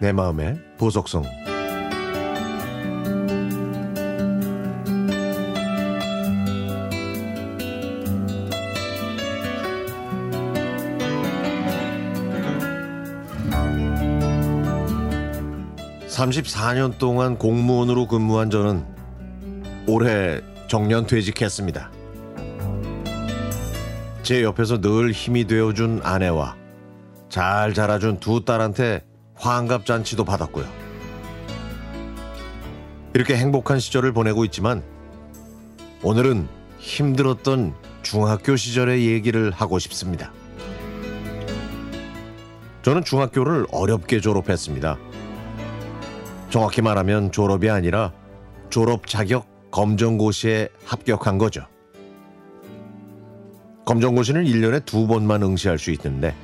내 마음의 보석성 (34년) 동안 공무원으로 근무한 저는 올해 정년 퇴직했습니다. 제 옆에서 늘 힘이 되어준 아내와 잘 자라준 두 딸한테 환갑 잔치도 받았고요. 이렇게 행복한 시절을 보내고 있지만 오늘은 힘들었던 중학교 시절의 얘기를 하고 싶습니다. 저는 중학교를 어렵게 졸업했습니다. 정확히 말하면 졸업이 아니라 졸업 자격 검정고시에 합격한 거죠. 검정고시는 1년에 두 번만 응시할 수 있는데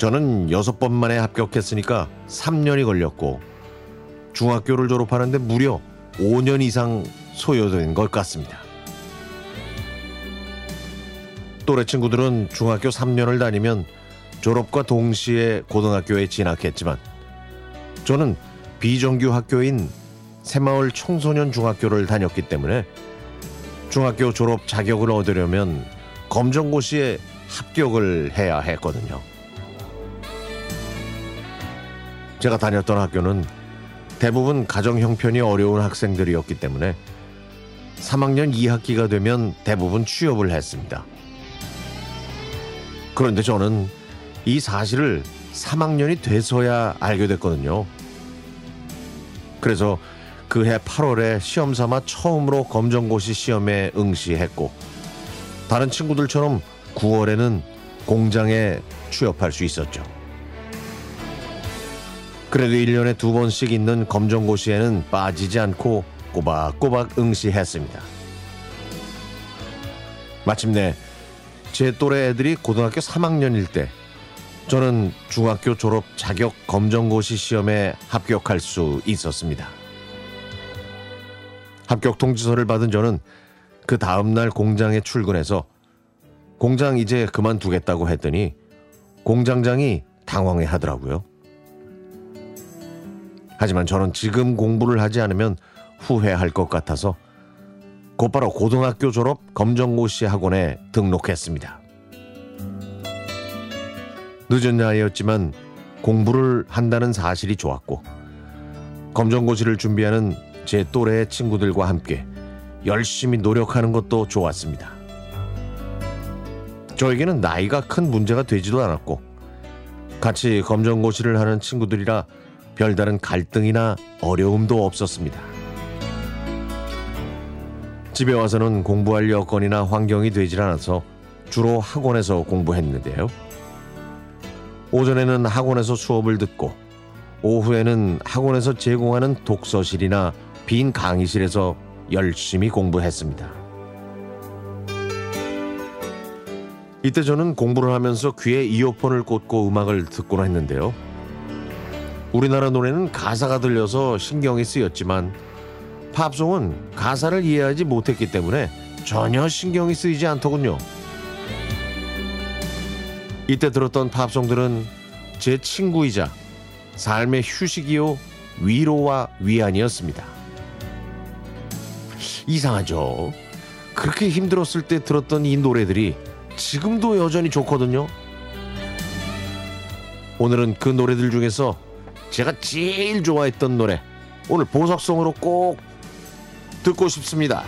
저는 여섯 번 만에 합격했으니까 3년이 걸렸고 중학교를 졸업하는데 무려 5년 이상 소요된 것 같습니다. 또래 친구들은 중학교 3년을 다니면 졸업과 동시에 고등학교에 진학했지만 저는 비정규 학교인 새마을 청소년 중학교를 다녔기 때문에 중학교 졸업 자격을 얻으려면 검정고시에 합격을 해야 했거든요. 제가 다녔던 학교는 대부분 가정 형편이 어려운 학생들이었기 때문에 3학년 2학기가 되면 대부분 취업을 했습니다. 그런데 저는 이 사실을 3학년이 돼서야 알게 됐거든요. 그래서 그해 8월에 시험 삼아 처음으로 검정고시 시험에 응시했고 다른 친구들처럼 9월에는 공장에 취업할 수 있었죠. 그래도 1년에 두 번씩 있는 검정고시에는 빠지지 않고 꼬박꼬박 응시했습니다. 마침내 제 또래 애들이 고등학교 3학년일 때 저는 중학교 졸업 자격 검정고시 시험에 합격할 수 있었습니다. 합격 통지서를 받은 저는 그 다음날 공장에 출근해서 공장 이제 그만두겠다고 했더니 공장장이 당황해 하더라고요. 하지만 저는 지금 공부를 하지 않으면 후회할 것 같아서 곧바로 고등학교 졸업 검정고시 학원에 등록했습니다. 늦은 나이였지만 공부를 한다는 사실이 좋았고 검정고시를 준비하는 제 또래의 친구들과 함께 열심히 노력하는 것도 좋았습니다. 저에게는 나이가 큰 문제가 되지도 않았고 같이 검정고시를 하는 친구들이라 별다른 갈등이나 어려움도 없었습니다. 집에 와서는 공부할 여건이나 환경이 되질 않아서 주로 학원에서 공부했는데요. 오전에는 학원에서 수업을 듣고 오후에는 학원에서 제공하는 독서실이나 빈 강의실에서 열심히 공부했습니다. 이때 저는 공부를 하면서 귀에 이어폰을 꽂고 음악을 듣곤 했는데요. 우리나라 노래는 가사가 들려서 신경이 쓰였지만 팝송은 가사를 이해하지 못했기 때문에 전혀 신경이 쓰이지 않더군요. 이때 들었던 팝송들은 제 친구이자 삶의 휴식이요 위로와 위안이었습니다. 이상하죠? 그렇게 힘들었을 때 들었던 이 노래들이 지금도 여전히 좋거든요. 오늘은 그 노래들 중에서 제가 제일 좋아했던 노래 오늘 보석성으로 꼭 듣고 싶습니다.